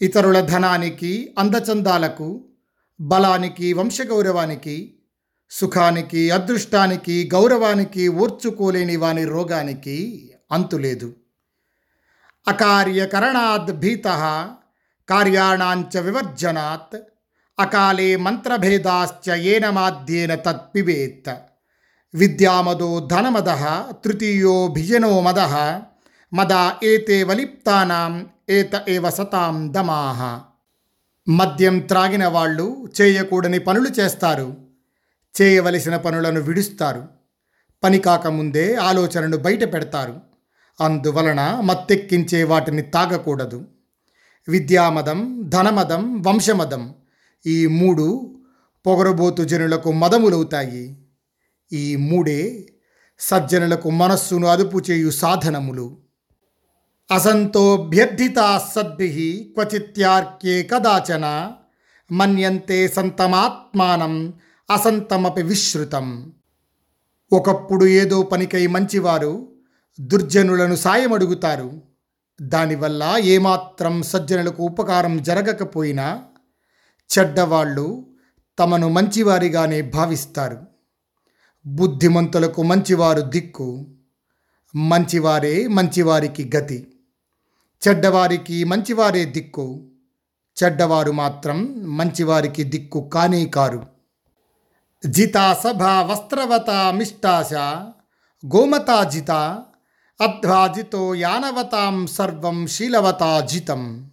ఇతరుల ధనానికి అందచందాలకు బలానికి వంశగౌరవానికి సుఖానికి అదృష్టానికి గౌరవానికి ఓర్చుకోలేని వాని రోగానికి అంతులేదు అకార్యకరణాద్ భీత కార్యాణాంచ వివర్జనాత్ అకాలే మంత్రభేదాశ్చ ఏన మాధ్యేన తత్పివేత్ విద్యామదో ధనమద తృతీయో భిజనో మద మద ఏతే వలిప్తానాం ఏత ఏవ సతాం దమాహ మద్యం త్రాగిన వాళ్ళు చేయకూడని పనులు చేస్తారు. చేయవలసిన పనులను విడుస్తారు. పని కాకముందే ఆలోచనను బయట పెడతారు. అందువలన మత్తెక్కించే వాటిని తాగకూడదు. విద్యామదం ధనమదం వంశమదం ఈ మూడు పొగరబోతు జనులకు మదములవుతాయి. ఈ మూడే సజ్జనులకు మనస్సును అదుపు చేయు సాధనములు. అసంతోభ్యర్థితా సద్భి క్వచిత్యార్క్యే కదాచన మన్యంతే సంతమాత్మానం అసంతమపి విశ్రుతం ఒకప్పుడు ఏదో పనికై మంచివారు దుర్జనులను సాయం అడుగుతారు దానివల్ల ఏమాత్రం సజ్జనులకు ఉపకారం జరగకపోయినా చెడ్డవాళ్ళు తమను మంచివారిగానే భావిస్తారు. బుద్ధిమంతులకు మంచివారు దిక్కు మంచివారే మంచివారికి గతి. చెడ్డవారికి మంచివారే దిక్కు. చెడ్డవారు మాత్రం మంచివారికి దిక్కు కానే కారు. జితా సభ వస్త్రవత మిష్టాశ గోమతా జిత అధ్వాజితో యానవతాం సర్వం శీలవతా జితం.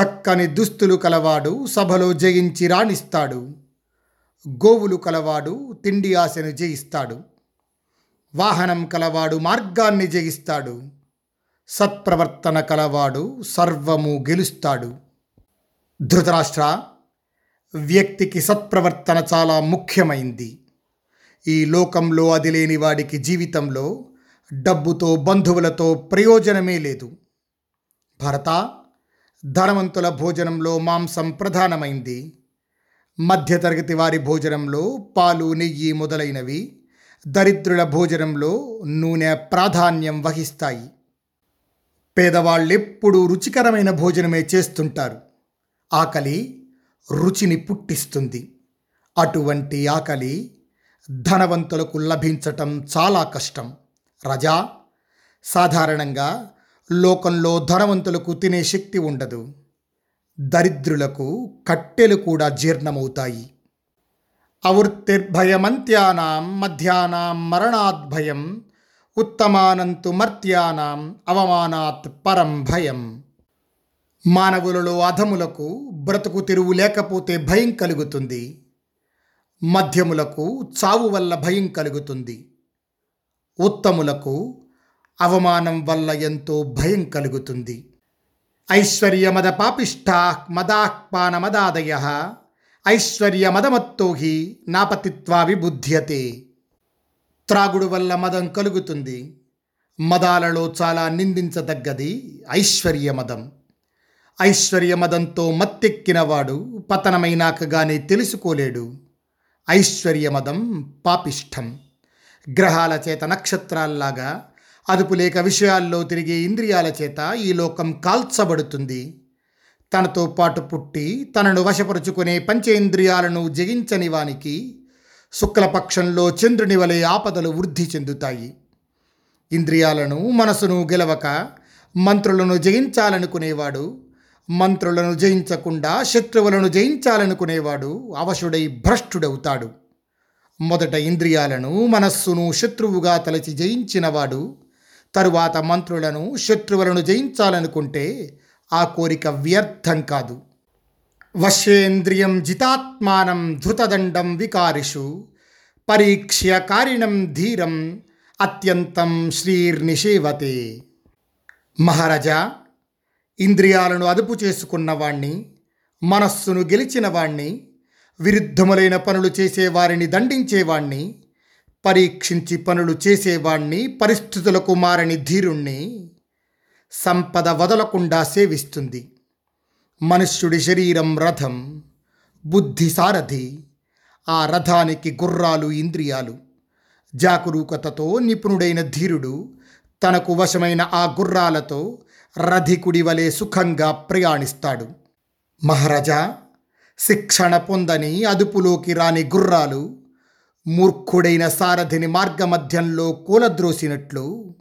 చక్కని దుస్తులు కలవాడు సభలో జయించి రాణిస్తాడు. గోవులు కలవాడు తిండి ఆశను జయిస్తాడు. వాహనం కలవాడు మార్గాన్ని జయిస్తాడు. సత్ప్రవర్తన కలవాడు సర్వము గెలుస్తాడు. ధృతరాష్ట్ర వ్యక్తికి సత్ప్రవర్తన చాలా ముఖ్యమైంది. ఈ లోకంలో అది లేని వాడికి జీవితంలో డబ్బుతో బంధువులతో ప్రయోజనమే లేదు. భరత ధనవంతుల భోజనంలో మాంసం ప్రధానమైంది. మధ్యతరగతి వారి భోజనంలో పాలు నెయ్యి మొదలైనవి దరిద్రుల భోజనంలో నూనె ప్రాధాన్యం వహిస్తాయి. పేదవాళ్ళెప్పుడూ రుచికరమైన భోజనమే చేస్తుంటారు. ఆకలి రుచిని పుట్టిస్తుంది. అటువంటి ఆకలి ధనవంతులకు లభించటం చాలా కష్టం. రజా సాధారణంగా లోకంలో ధనవంతులకు తినే శక్తి ఉండదు. దరిద్రులకు కట్టెలు కూడా జీర్ణమవుతాయి. అవృత్తిర్భయమంత్యానాం మధ్యానాం మరణాద్భయం ఉత్తమానంతు మర్త్యానాం అవమానాత్ పరం భయం. మానవులలో అధములకు బ్రతుకు తిరువు లేకపోతే భయం కలుగుతుంది. మధ్యములకు చావు వల్ల భయం కలుగుతుంది. ఉత్తములకు అవమానం వల్ల ఎంతో భయం కలుగుతుంది. ఐశ్వర్యమద పాపిష్టా మదాహ్పాన మదాదయ ఐశ్వర్యమదమత్తో నాపతిత్వా విబుధ్యతే. త్రాగుడు వల్ల మదం కలుగుతుంది. మదాలలో చాలా నిందించదగ్గది ఐశ్వర్య మదం. ఐశ్వర్య మదంతో మత్తెక్కినవాడు పతనమైనాక గాని తెలుసుకోలేడు ఐశ్వర్యమదం పాపిష్టం. గ్రహాల చేత నక్షత్రాల్లాగా అదుపు లేక విషయాల్లో తిరిగే ఇంద్రియాల చేత ఈ లోకం కాల్చబడుతుంది. తనతో పాటు పుట్టి తనను వశపరుచుకునే పంచేంద్రియాలను జగించని వానికి శుక్లపక్షంలో చంద్రుని వలె ఆపదలు వృద్ధి చెందుతాయి. ఇంద్రియాలను మనసును గెలవక మంత్రులను జయించాలనుకునేవాడు మంత్రులను జయించకుండా శత్రువులను జయించాలనుకునేవాడు అవశుడై భ్రష్టుడవుతాడు. మొదట ఇంద్రియాలను మనస్సును శత్రువుగా తలచి జయించినవాడు తరువాత మంత్రులను శత్రువులను జయించాలనుకుంటే ఆ కోరిక వ్యర్థం కాదు. వశ్యేంద్రియం జితాత్మానం ధృతదండం వికారిషు పరీక్ష్య కారిణం ధీరం అత్యంతం శ్రీర్నిషేవతే. మహారాజా ఇంద్రియాలను అదుపు చేసుకున్నవాణ్ణి మనస్సును గెలిచిన వాణ్ణి విరుద్ధములైన పనులు చేసేవారిని దండించేవాణ్ణి పరీక్షించి పనులు చేసేవాణ్ణి పరిస్థితులకు మారని ధీరుణ్ణి సంపద వదలకుండా సేవిస్తుంది. మనుష్యుడి శరీరం రథం బుద్ధి సారథి ఆ రథానికి గుర్రాలు ఇంద్రియాలు. జాగరూకతతో నిపుణుడైన ధీరుడు తనకు వశమైన ఆ గుర్రాలతో రధికుడి వలె సుఖంగా ప్రయాణిస్తాడు. మహారాజా శిక్షణ పొందని అదుపులోకి రాని గుర్రాలు మూర్ఖుడైన సారథిని మార్గమధ్యంలో కూలద్రోసినట్లు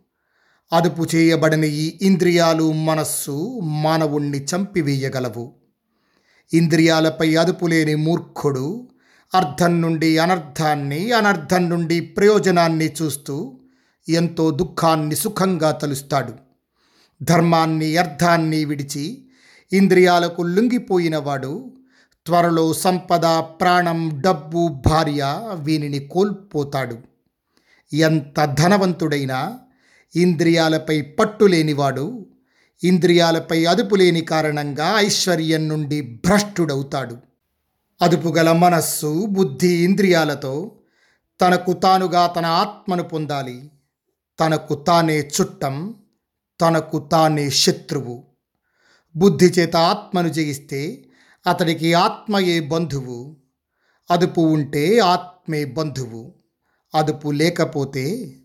అదుపు చేయబడని ఈ ఇంద్రియాలు మనస్సు మానవుణ్ణి చంపివేయగలవు. ఇంద్రియాలపై అదుపు లేని మూర్ఖుడు అర్థం నుండి అనర్థాన్ని అనర్థం నుండి ప్రయోజనాన్ని చూస్తూ ఎంతో దుఃఖాన్ని సుఖంగా తలుస్తాడు. ధర్మాన్ని అర్థాన్ని విడిచి ఇంద్రియాలకు లొంగిపోయినవాడు త్వరలో సంపద ప్రాణం డబ్బు భార్య వీనిని కోల్పోతాడు. ఎంత ధనవంతుడైనా ఇంద్రియాలపై పట్టు లేనివాడు ఇంద్రియాలపై అదుపు లేని కారణంగా ఐశ్వర్యం నుండి భ్రష్టుడవుతాడు. అదుపుగల మనస్సు బుద్ధి ఇంద్రియాలతో తనకు తానుగా తన ఆత్మను పొందాలి. తనకు తానే చుట్టం తనకు తానే శత్రువు. బుద్ధి చేత ఆత్మను జయిస్తే అతడికి ఆత్మయే బంధువు. అదుపు ఉంటే ఆత్మే బంధువు. అదుపు లేకపోతే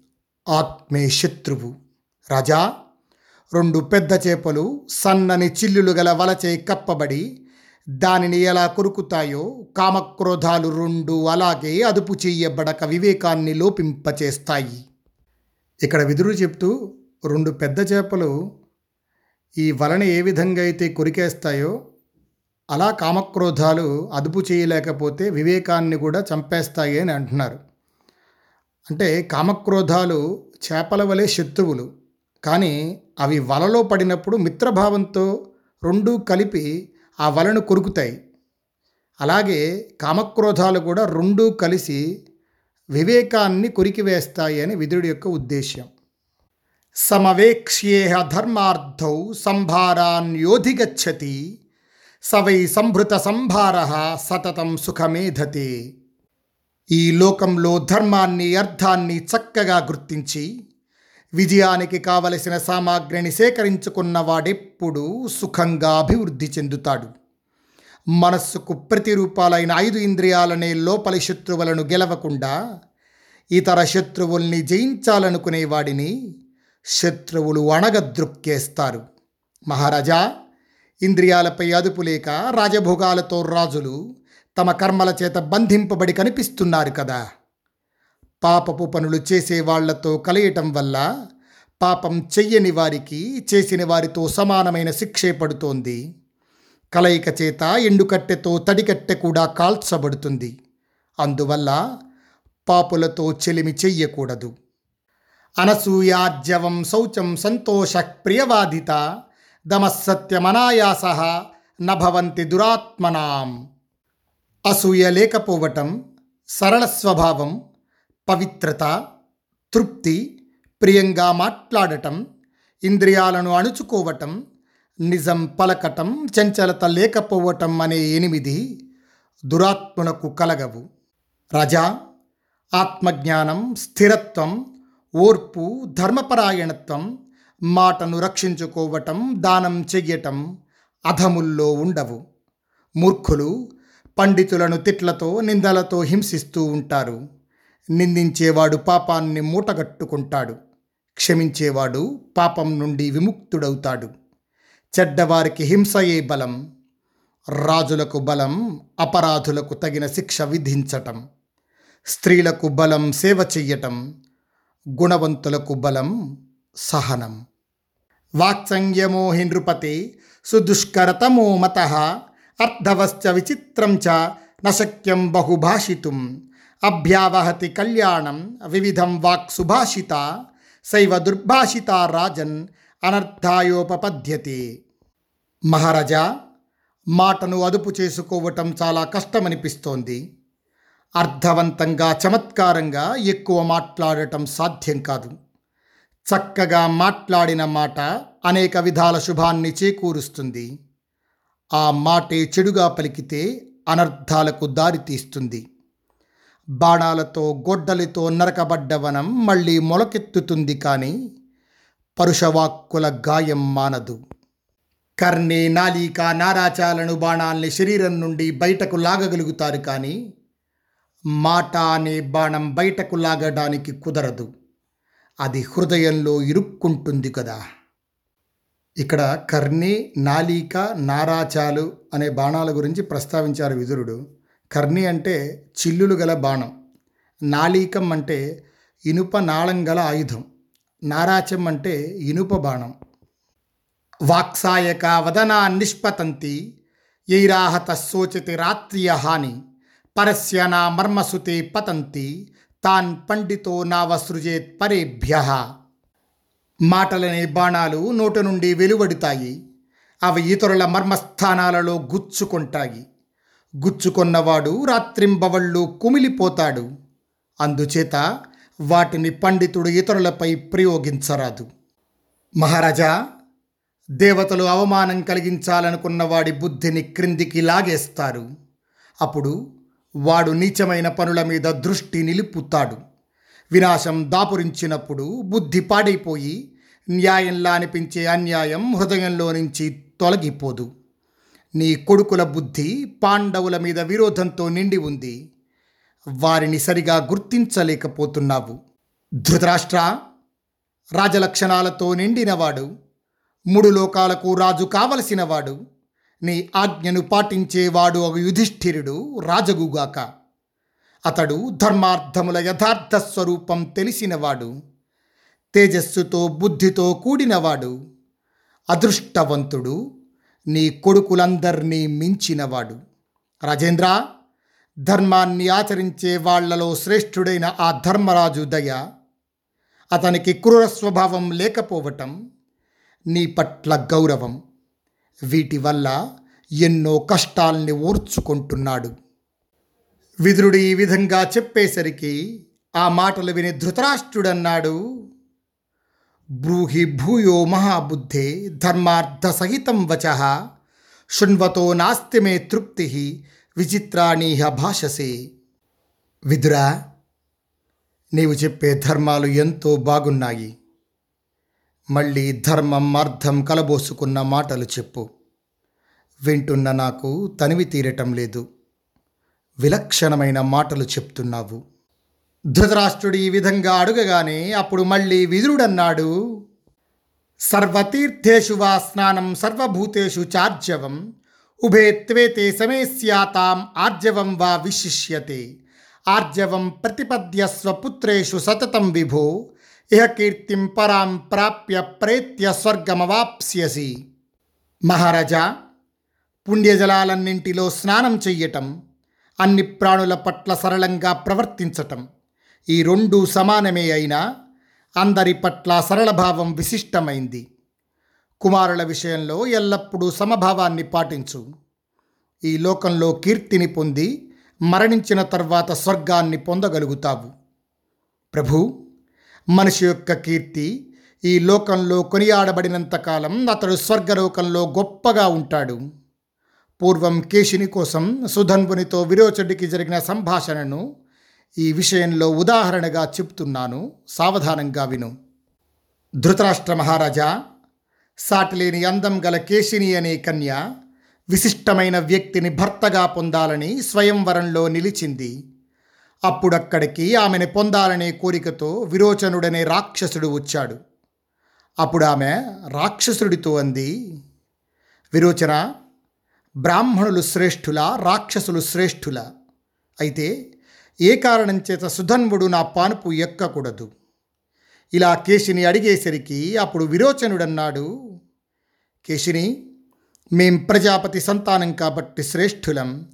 ఆత్మే శత్రువు. రాజా రెండు పెద్ద చేపలు సన్నని చిల్లులు గల వలచే కప్పబడి దానిని ఎలా కొరుకుతాయో కామక్రోధాలు రెండు అలాగే అదుపు చెయ్యబడక వివేకాన్ని లోపింపచేస్తాయి. ఇక్కడ విదురు చెప్తూ రెండు పెద్ద చేపలు ఈ వలని ఏ విధంగా అయితే కొరికేస్తాయో అలా కామక్రోధాలు అదుపు చేయలేకపోతే వివేకాన్ని కూడా చంపేస్తాయి అని అంటున్నారు. అంటే కామక్రోధాలు చేపల వలె శత్రువులు. కానీ అవి వలలో పడినప్పుడు మిత్రభావంతో రెండూ కలిపి ఆ వలను కొరుకుతాయి. అలాగే కామక్రోధాలు కూడా రెండూ కలిసి వివేకాన్ని కొరికివేస్తాయి అని విదురుడి యొక్క ఉద్దేశ్యం. సమవేక్ష్యేహ ధర్మార్థౌ సంభారాన్ యోధిగచ్చతి సవై సంభృత సంభార సతతం సుఖమేధతే. ఈ లోకంలో ధర్మాన్ని అర్థాన్ని చక్కగా గుర్తించి విజయానికి కావలసిన సామాగ్రిని సేకరించుకున్న వాడెప్పుడూ సుఖంగా అభివృద్ధి చెందుతాడు. మనస్సుకు ప్రతిరూపాలైన ఐదు ఇంద్రియాలనే లోపలి శత్రువులను గెలవకుండా ఇతర శత్రువుల్ని జయించాలనుకునేవాడిని శత్రువులు అణగద్రుక్కేస్తారు. మహారాజా ఇంద్రియాలపై అదుపు లేక రాజభోగాలతో రాజులు తమ కర్మల చేత బంధింపబడి కనిపిస్తున్నారు కదా. పాపపు పనులు చేసే వాళ్ళతో కలయటం వల్ల పాపం చెయ్యని వారికి చేసిన వారితో సమానమైన శిక్షే పడుతోంది. కలయిక చేత ఎండుకట్టెతో తడికట్టె కూడా కాల్చబడుతుంది. అందువల్ల పాపులతో చెలిమి చెయ్యకూడదు. అనసూయాజ్యవం శౌచం సంతోష ప్రియవాదిత దమసత్యమనాయాస నభవంతి దురాత్మనాం. అసూయ లేకపోవటం సరళ స్వభావం పవిత్రత తృప్తి ప్రియంగా మాట్లాడటం ఇంద్రియాలను అణుచుకోవటం నిజం పలకటం చంచలత లేకపోవటం అనే ఎనిమిది దురాత్మునకు కలగవు. రజా ఆత్మజ్ఞానం స్థిరత్వం ఓర్పు ధర్మపరాయణత్వం మాటను రక్షించుకోవటం దానం చెయ్యటం అధముల్లో ఉండవు. మూర్ఖులు పండితులను తిట్లతో నిందలతో హింసిస్తూ ఉంటారు. నిందించేవాడు పాపాన్ని మూటగట్టుకుంటాడు. క్షమించేవాడు పాపం నుండి విముక్తుడవుతాడు. చెడ్డవారికి హింసయే బలం. రాజులకు బలం అపరాధులకు తగిన శిక్ష విధించటం. స్త్రీలకు బలం సేవ చెయ్యటం. గుణవంతులకు బలం సహనం. వాక్సంయమో హి సుదుష్కరతమో మత. అర్థవశ్చ విచిత్రం చ నశక్యం బహుభాషితుం. అభ్యావహతి కళ్యాణం వివిధం వాక్ సుభాషిత శైవ దుర్భాషిత రాజన్ అనర్థాయోపపద్యతి. మహారాజా మాటను అదుపు చేసుకోవటం చాలా కష్టమనిపిస్తోంది. అర్థవంతంగా చమత్కారంగా ఎక్కువ మాట్లాడటం సాధ్యం కాదు. చక్కగా మాట్లాడిన మాట అనేక విధాల శుభాన్ని చేకూరుస్తుంది. ఆ మాటే చెడుగా పలికితే అనర్థాలకు దారితీస్తుంది బాణాలతో గొడ్డలితో నరకబడ్డవనం మళ్ళీ మొలకెత్తుతుంది కానీ పరుషవాక్కుల గాయం మానదు. కర్ణి నాలిక నారాచాలను బాణాల్ని శరీరం నుండి బయటకు లాగగలుగుతారు కానీ మాట అనే బాణం బయటకు లాగడానికి కుదరదు. అది హృదయంలో ఇరుక్కుంటుంది కదా. ఇక్కడ కర్ణి నాలీక నారాచాలు అనే బాణాల గురించి ప్రస్తావించారు విదురుడు. కర్ణి అంటే చిల్లులు గల బాణం. నాళీకం అంటే ఇనుప నాళం గల ఆయుధం. నారాచం అంటే ఇనుప బాణం. వాక్సాయక వదనా నిష్పతంతి యైరాహత శోచతి రాత్రియ హాని పరస్య నా మర్మసుతే పతంతి తాన్ పండితో నావసృజేత్ పరేభ్య. మాటలనే బాణాలు నోట నుండి వెలువడుతాయి. అవి ఇతరుల మర్మస్థానాలలో గుచ్చుకుంటాయి. గుచ్చుకొన్నవాడు రాత్రింబవళ్ళు కుమిలిపోతాడు. అందుచేత వాటిని పండితుడు ఇతరులపై ప్రయోగించరాదు. మహారాజా దేవతలు అవమానం కలిగించాలనుకున్న వాడి బుద్ధిని క్రిందికి లాగేస్తారు. అప్పుడు వాడు నీచమైన పనుల మీద దృష్టి నిలుపుతాడు. వినాశం దాపురించినప్పుడు బుద్ధి పాడైపోయి న్యాయంలా అనిపించే అన్యాయం హృదయంలో నుంచి తొలగిపోదు. నీ కొడుకుల బుద్ధి పాండవుల మీద విరోధంతో నిండి ఉంది. వారిని సరిగా గుర్తించలేకపోతున్నావు. ధృతరాష్ట్ర రాజలక్షణాలతో నిండినవాడు మూడు లోకాలకు రాజు కావలసినవాడు నీ ఆజ్ఞను పాటించేవాడు ఒక యుధిష్ఠిరుడు రాజగుగాక. అతడు ధర్మార్థముల యథార్థ స్వరూపం తెలిసినవాడు తేజస్సుతో బుద్ధితో కూడినవాడు అదృష్టవంతుడు నీ కొడుకులందరినీ మించినవాడు. రాజేంద్ర ధర్మాన్ని ఆచరించే వాళ్ళలో శ్రేష్ఠుడైన ఆ ధర్మరాజు దయ అతనికి క్రూర స్వభావం లేకపోవటం నీ పట్ల గౌరవం. వీటి వల్ల ఎన్నో కష్టాల్ని ఓర్చుకుంటున్నాడు. విదురుడు ఈ విధంగా చెప్పేసరికి ఆ మాటలు విని ధృతరాష్ట్రుడన్నాడు. బ్రూహి భూయో మహాబుద్ధే ధర్మార్థ సహితం వచ శృణ్వతో నాస్తి మే తృప్తి విచిత్రాణీహ భాషసే. విదురా నీవు చెప్పే ధర్మాలు ఎంతో బాగున్నాయి. మళ్ళీ ధర్మం అర్థం కలబోసుకున్న మాటలు చెప్పు. వింటున్న నాకు తనివి తీరటం లేదు. విలక్షణమైన మాటలు చెప్తున్నావు. ధృతరాష్ట్రుడు ఈ విధంగా అడుగగానే అప్పుడు మళ్ళీ విదురుడన్నాడు. సర్వతీర్థేషు వా స్నానం సర్వభూతేషు చార్జవం ఉభే త్వేతే సమే ఆర్జవం వా విశిష్యతే. ఆర్జవం ప్రతిపద్య స్వపుత్రేషు సతతం విభో ఇహ కీర్తిం పరాం ప్రాప్య ప్రేత్య స్వర్గమవాప్స్యసి. మహారాజా పుణ్యజలాలన్నింటిలో స్నానం చెయ్యటం అన్ని ప్రాణుల పట్ల సరళంగా ప్రవర్తించటం. ఈ రెండు సమానమే అయినా అందరి పట్ల సరళభావం విశిష్టమైంది. కుమారుల విషయంలో ఎల్లప్పుడూ సమభావాన్ని పాటించు. ఈ లోకంలో కీర్తిని పొంది మరణించిన తర్వాత స్వర్గాన్ని పొందగలుగుతావు. ప్రభు మనిషి యొక్క కీర్తి ఈ లోకంలో కొనియాడబడినంతకాలం అతడు స్వర్గలోకంలో గొప్పగా ఉంటాడు. పూర్వం కేశిని కోసం సుధన్వునితో విరోచడికి జరిగిన సంభాషణను ఈ విషయంలో ఉదాహరణగా చెప్తున్నాను. సావధానంగా విను. ధృతరాష్ట్ర మహారాజా సాటిలేని అందం గల కేశిని అనే కన్య విశిష్టమైన వ్యక్తిని భర్తగా పొందాలని స్వయంవరంలో నిలిచింది. అప్పుడక్కడికి ఆమెను పొందాలనే కోరికతో విరోచనుడనే రాక్షసుడు వచ్చాడు. అప్పుడు ఆమె రాక్షసుడితో అంది విరోచన బ్రాహ్మణులు శ్రేష్ఠుల రాక్షసులు శ్రేష్ఠుల. అయితే ఏ కారణం చేత సుధన్వుడు నా పానుపు ఎక్కకూడదు? ఇలా కేశిని అడిగేసరికి అప్పుడు విరోచనుడన్నాడు. కేశిని మేం ప్రజాపతి సంతానం కాబట్టి శ్రేష్ఠులం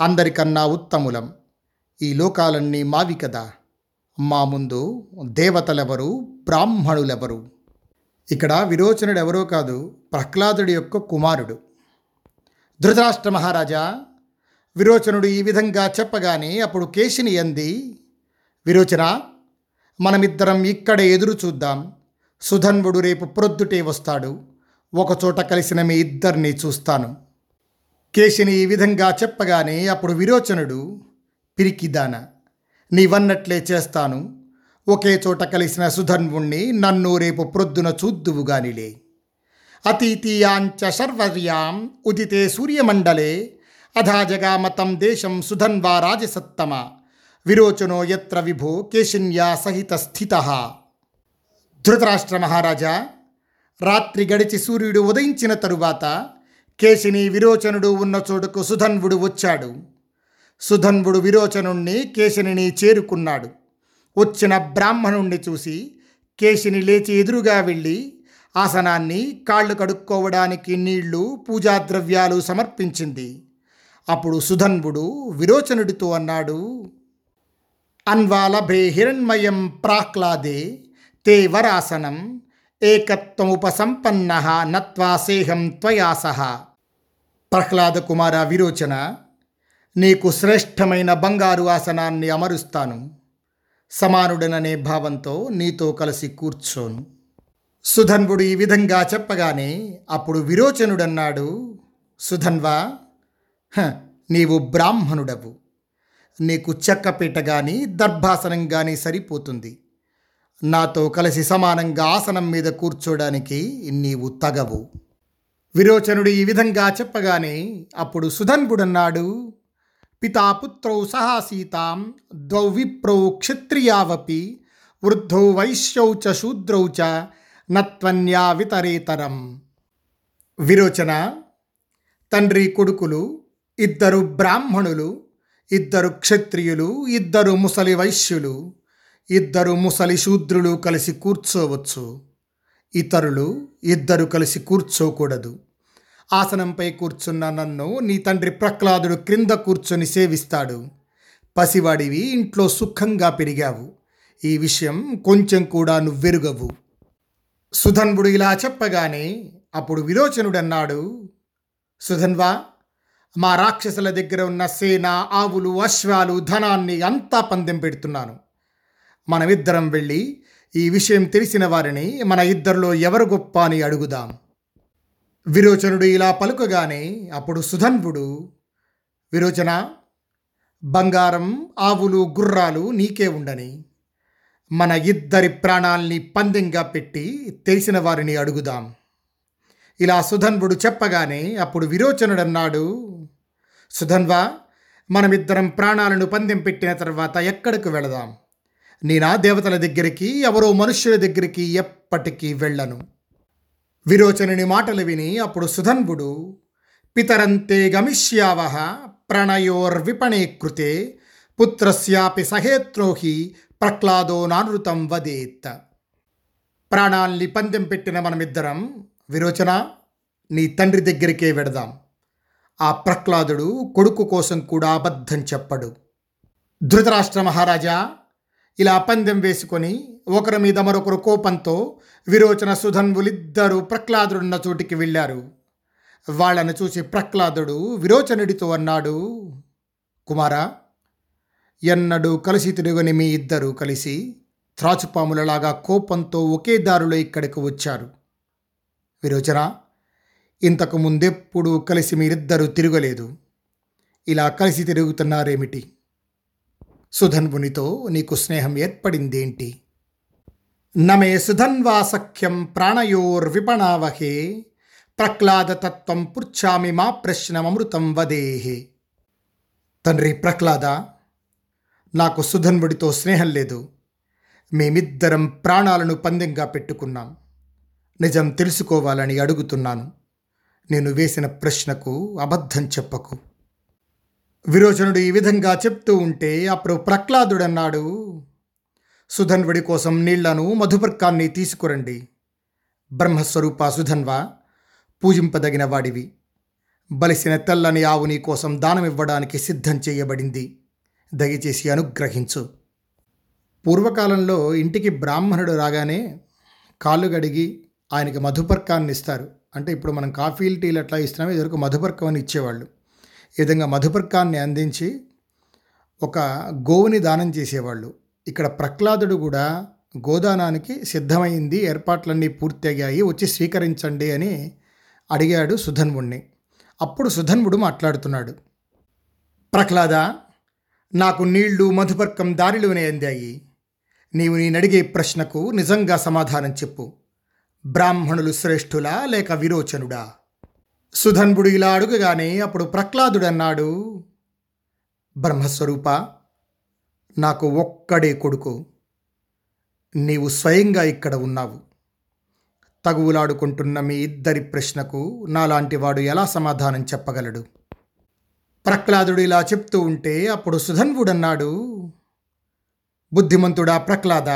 అందరికన్నా ఉత్తములం. ఈ లోకాలన్నీ మావి కదా. మా ముందు దేవతలెవరు బ్రాహ్మణులెవరు? ఇక్కడ విరోచనుడు ఎవరో కాదు ప్రహ్లాదుడి యొక్క కుమారుడు. ధృతరాష్ట్ర మహారాజా విరోచనుడు ఈ విధంగా చెప్పగానే అప్పుడు కేశిని అంది విరోచన మనమిద్దరం ఇక్కడే ఎదురు చూద్దాం. సుధన్వుడు రేపు ప్రొద్దుటే వస్తాడు. ఒకచోట కలిసిన మీ ఇద్దరిని చూస్తాను. కేశిని ఈ విధంగా చెప్పగానే అప్పుడు విరోచనుడు పిరికిదాన నీవన్నట్లే చేస్తాను. ఒకే చోట కలిసిన సుధన్వుణ్ణి నన్ను రేపు ప్రొద్దున చూద్దువుగానిలే. అతీతీయాంచ శర్వర్యాం ఉదితే సూర్యమండలే అధా జగామతం దేశం సుధన్వా రాజసత్తమ విరోచనో యత్ర విభో కేశిన్యా సహిత స్థిత ధృతరాష్ట్ర మహారాజా రాత్రి గడిచి సూర్యుడు ఉదయించిన తరువాత కేశిని విరోచనుడు ఉన్న చోటుకు సుధన్వుడు వచ్చాడు। సుధన్వుడు విరోచనుణ్ణి కేశిని చేరుకున్నాడు। వచ్చిన బ్రాహ్మణుణ్ణి చూసి కేశిని లేచి ఎదురుగా వెళ్ళి ఆసనాన్ని కాళ్ళు కడుక్కోవడానికి నీళ్ళు పూజా ద్రవ్యాలు సమర్పించింది. అప్పుడు సుధన్వుడు విరోచనుడితో అన్నాడు అన్వాలభే హిరణ్మయం ప్రాహ్లాదే తే వరాసనం ఏకత్వముపసంపన్న నత్వాసేహం త్వయాస. ప్రహ్లాద కుమార విరోచన నీకు శ్రేష్టమైన బంగారు ఆసనాన్ని అమరుస్తాను. సమానుడననే భావంతో నీతో కలిసి కూర్చోను. సుధన్వుడు ఈ విధంగా చెప్పగానే అప్పుడు విరోచనుడన్నాడు సుధన్వా "హ, నీవు బ్రాహ్మణుడవు. నీకు చెక్కపీట కానీ దర్భాసనం కానీ సరిపోతుంది. నాతో కలిసి సమానంగా ఆసనం మీద కూర్చోడానికి నీవు తగవు. విరోచనుడు ఈ విధంగా చెప్పగానే అప్పుడు సుధన్వుడన్నాడు పితాపుత్రౌ సహా సీతాం ద్వౌ విప్రౌ క్షత్రియావపి వృద్ధౌ వైశ్యౌ చ శూద్రౌ చ నత్వన్యా వితరేతరం విరోచన తండ్రి కొడుకులు ఇద్దరు బ్రాహ్మణులు ఇద్దరు క్షత్రియులు ఇద్దరు ముసలి వైశ్యులు ఇద్దరు ముసలి శూద్రులు కలిసి కూర్చోవచ్చు. ఇతరులు ఇద్దరు కలిసి కూర్చోకూడదు. ఆసనంపై కూర్చున్న నన్ను నీ తండ్రి ప్రహ్లాదుడు క్రింద కూర్చొని సేవిస్తాడు. పసివాడివి ఇంట్లో సుఖంగా పెరిగావు. ఈ విషయం కొంచెం కూడా నువ్వెరుగవు. సుధన్వుడు ఇలా చెప్పగానే అప్పుడు విరోచనుడన్నాడు. సుధన్వా మా రాక్షసుల దగ్గర ఉన్న సేన ఆవులు అశ్వాలు ధనాన్ని అంతా పందెం పెడుతున్నాను. మనమిద్దరం వెళ్ళి ఈ విషయం తెలిసిన వారిని మన ఇద్దరిలో ఎవరు గొప్ప అని అడుగుదాం. విరోచనుడు ఇలా పలుకగానే అప్పుడు సుధన్వుడు విరోచన బంగారం ఆవులు గుర్రాలు నీకే ఉండని మన ఇద్దరి ప్రాణాల్ని పందెంగా పెట్టి తెలిసిన వారిని అడుగుదాం. ఇలా సుధన్వుడు చెప్పగానే అప్పుడు విరోచనుడన్నాడు సుధన్వా మనమిద్దరం ప్రాణాలను పందెం పెట్టిన తర్వాత ఎక్కడికి వెళదాం? నేనా దేవతల దగ్గరికి ఎవరో మనుష్యుల దగ్గరికి ఎప్పటికీ వెళ్ళను. విరోచనుని మాటలు విని అప్పుడు సుధన్వుడు పితరంతే గమిష్యావహ ప్రణయోర్విపణే కృతే పుత్రస్యాపి సహేత్రోహి ప్రహ్లాదో నానృతం వదేత్. ప్రాణాల్ని పందెం పెట్టిన మనమిద్దరం విరోచన? నీ తండ్రి దగ్గరికే వెడదాం. ఆ ప్రహ్లాదుడు కొడుకు కోసం కూడా అబద్ధం చెప్పడు. ధృతరాష్ట్ర మహారాజా ఇలా పందెం వేసుకొని ఒకరి మీద మరొకరు కోపంతో విరోచన సుధన్వులిద్దరూ ప్రహ్లాదుడున్న చోటికి వెళ్ళారు. వాళ్ళను చూసి ప్రహ్లాదుడు విరోచనుడితో అన్నాడు కుమారా ఎన్నడూ కలిసి తిరుగని మీ ఇద్దరూ కలిసి త్రాచుపాములలాగా కోపంతో ఒకే దారిలో ఇక్కడికి వచ్చారు. విరోచన ఇంతకు ముందెప్పుడూ కలిసి మీరిద్దరూ తిరగలేదు. ఇలా కలిసి తిరుగుతున్నారేమిటి? సుధన్వునితో నీకు స్నేహం ఏర్పడిందేంటి? నమే సుధన్వా సఖ్యం ప్రాణయోర్విపణావహే ప్రహ్లాదతత్వం పృచ్ఛామి మా ప్రశ్నమమృతం వదేహే. తండ్రి ప్రహ్లాద నాకు సుధన్వుడితో స్నేహం లేదు. మేమిద్దరం ప్రాణాలను పందెంగా పెట్టుకున్నాం. నిజం తెలుసుకోవాలని అడుగుతున్నాను. నేను వేసిన ప్రశ్నకు అబద్ధం చెప్పకు. విరోచనుడు ఈ విధంగా చెప్తూ ఉంటే అప్పుడు ప్రహ్లాదుడన్నాడు సుధన్వుడి కోసం నీళ్ళను మధుపర్కాన్ని తీసుకురండి. బ్రహ్మస్వరూప సుధన్వ పూజింపదగిన వాడివి. బలిసిన తెల్లని ఆవు నీ కోసం దానమివ్వడానికి సిద్ధం చేయబడింది. దయచేసి అనుగ్రహించు. పూర్వకాలంలో ఇంటికి బ్రాహ్మణుడు రాగానే కాళ్ళు గడిగి ఆయనకి మధుపర్కాన్ని ఇస్తారు. అంటే ఇప్పుడు మనం కాఫీలు టీలు అట్లా ఇస్తున్నామో ఇదివరకు మధుపర్కం అని ఇచ్చేవాళ్ళు. ఈ విధంగా మధుపర్కాన్ని అందించి ఒక గోవుని దానం చేసేవాళ్ళు. ఇక్కడ ప్రహ్లాదుడు కూడా గోదానానికి సిద్ధమైంది ఏర్పాట్లన్నీ పూర్తయ్యాయి వచ్చి స్వీకరించండి అని అడిగాడు సుధన్వుణ్ణి. అప్పుడు సుధన్వుడు మాట్లాడుతున్నాడు. ప్రహ్లాద నాకు నీళ్ళు మధుపర్కం దారిలోనే అందాయి. నీవు నేనడిగే ప్రశ్నకు నిజంగా సమాధానం చెప్పు. బ్రాహ్మణులు శ్రేష్ఠులా లేక విరోచనుడా? సుధన్వుడు ఇలా అడుగగానే అప్పుడు ప్రహ్లాదుడన్నాడు. బ్రహ్మస్వరూప నాకు ఒక్కడే కొడుకు. నీవు స్వయంగా ఇక్కడ ఉన్నావు. తగువులాడుకుంటున్న మీ ఇద్దరి ప్రశ్నకు నాలాంటి వాడు ఎలా సమాధానం చెప్పగలడు? ప్రహ్లాదుడు ఇలా చెప్తూ ఉంటే అప్పుడు సుధన్వుడన్నాడు బుద్ధిమంతుడా ప్రహ్లాద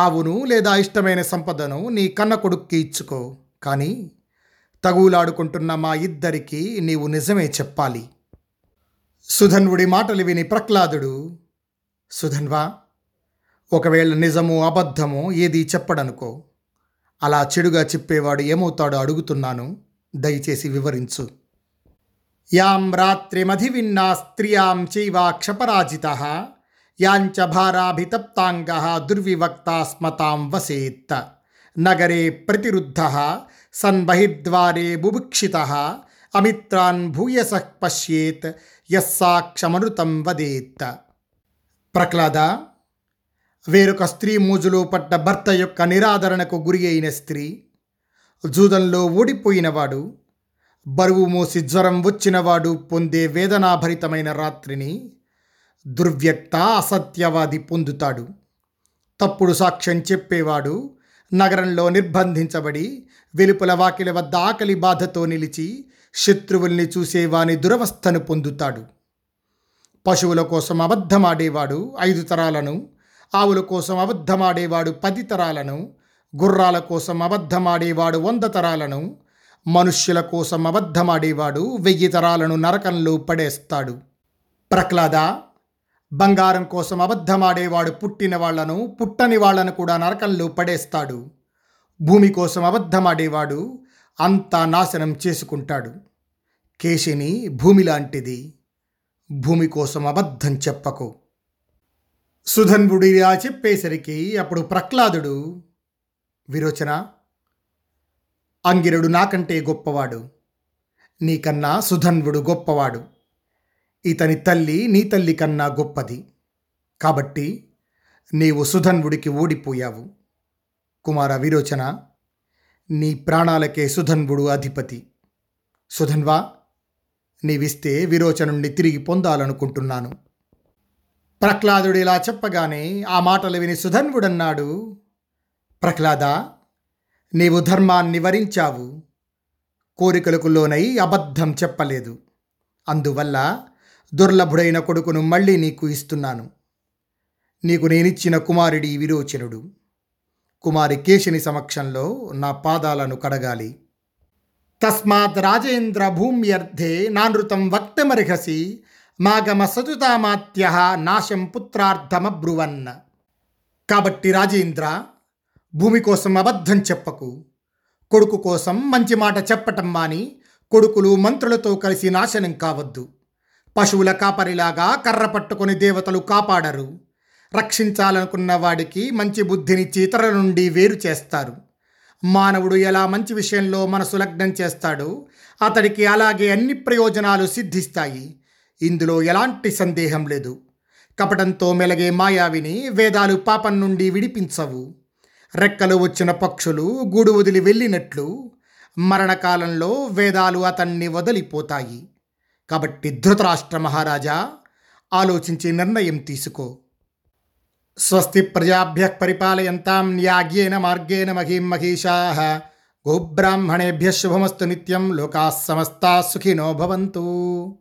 ఆవును లేదా ఇష్టమైన సంపదను నీ కన్న కొడుక్కి ఇచ్చుకో కానీ తగువులాడుకుంటున్న మా ఇద్దరికీ నీవు నిజమే చెప్పాలి. సుధన్వుడి మాటలు విని ప్రహ్లాదుడు సుధన్వా ఒకవేళ నిజమో అబద్ధమో ఏది చెప్పడనుకో అలా చెడుగా చెప్పేవాడు ఏమవుతాడో అడుగుతున్నాను దయచేసి వివరించు. యాం రాత్రిమధివిన్నా స్త్రియాం చైవాక్షపరాజిత యాంచ భారాభితప్తాంగ దుర్వివక్తా స్మతాం వసేత్ నగరే ప్రతిరుద్ధ సన్ బహిర్ద్వారే బుభుక్షిత అమిత్రాన్ భూయస పశ్యేత్ యస్సాక్షమృతం వదేత్ ప్రహ్లాద వేరొక స్త్రీ మూజులో పడ్డ భర్త యొక్క నిరాదరణకు గురి అయిన స్త్రీ జూదంలో ఓడిపోయినవాడు బరువు మోసి జ్వరం వచ్చినవాడు పొందే వేదనాభరితమైన రాత్రిని దుర్వ్యక్త అసత్యవాది పొందుతాడు. తప్పుడు సాక్ష్యం చెప్పేవాడు నగరంలో నిర్బంధించబడి వెలుపల వాకిల వద్ద ఆకలి బాధతో నిలిచి శత్రువుల్ని చూసేవాని దురవస్థను పొందుతాడు. పశువుల కోసం అబద్ధమాడేవాడు ఐదు తరాలను ఆవుల కోసం అబద్ధమాడేవాడు పది తరాలను గుర్రాల కోసం అబద్ధమాడేవాడు వంద తరాలను మనుష్యుల కోసం అబద్ధమాడేవాడు వెయ్యి తరాలను నరకంలో పడేస్తాడు. ప్రహ్లాద బంగారం కోసం అబద్ధమాడేవాడు పుట్టిన వాళ్ళను పుట్టని వాళ్ళను కూడా నరకంలో పడేస్తాడు. భూమి కోసం అబద్ధమాడేవాడు అంతా నాశనం చేసుకుంటాడు. కేశిని భూమి లాంటిది భూమి కోసం అబద్ధం చెప్పకు. సుధన్వుడిలా చెప్పేసరికి అప్పుడు ప్రహ్లాదుడు విరోచన అంగిరుడు నాకంటే గొప్పవాడు. నీకన్నా సుధన్వుడు గొప్పవాడు. ఇతని తల్లి నీ తల్లి కన్నా గొప్పది. కాబట్టి నీవు సుధన్వుడికి ఓడిపోయావు. కుమార విరోచన నీ ప్రాణాలకే సుధన్వుడు అధిపతి. సుధన్వా నీవిస్తే విరోచనుణ్ణి తిరిగి పొందాలనుకుంటున్నాను. ప్రహ్లాదుడు ఇలా చెప్పగానే ఆ మాటలు విని సుధన్వుడన్నాడు. ప్రహ్లాద నీవు ధర్మాన్ని వరించావు. కోరికలకు లోనై అబద్ధం చెప్పలేదు. అందువల్ల దుర్లభుడైన కొడుకును మళ్ళీ నీకు ఇస్తున్నాను. నీకు నేనిచ్చిన కుమారుడి విరోచనుడు. కుమారి కేశిని సమక్షంలో నా పాదాలను కడగాలి. తస్మాత్ రాజేంద్ర భూమ్యర్థే నానృతం వక్తమర్హసి మాగమ సతుతామాత్య నాశం పుత్రార్థమబ్రువన్న కాబట్టి రాజేంద్ర భూమి కోసం అబద్ధం చెప్పకు. కొడుకు కోసం మంచి మాట చెప్పటం మాని కొడుకులు మంత్రులతో కలిసి నాశనం కావద్దు. పశువుల కాపరిలాగా కర్ర పట్టుకొని దేవతలు కాపాడరు. రక్షించాలనుకున్న వాడికి మంచి బుద్ధినిచ్చి ఇతరుల నుండి వేరు చేస్తారు. మానవుడు ఎలా మంచి విషయంలో మనసు లగ్నం చేస్తాడో అతడికి అలాగే అన్ని ప్రయోజనాలు సిద్ధిస్తాయి. ఇందులో ఎలాంటి సందేహం లేదు. కపటంతో మెలగే మాయావిని వేదాలు పాపం నుండి విడిపించవు. రెక్కలు వచ్చిన పక్షులు గూడు వదిలి వెళ్ళినట్లు మరణకాలంలో వేదాలు అతన్ని వదిలిపోతాయి. కాబట్టి ధృతరాష్ట్ర మహారాజా ఆలోచించి నిర్ణయం తీసుకో. స్వస్తి ప్రజాభ్య పరిపాలయంతాం న్యాగ్యేన మార్గేణ మహీం మహిషా. గోబ్రాహ్మణేభ్య శుభమస్తు నిత్యం లోకా సమస్తా సుఖినో భవంతు.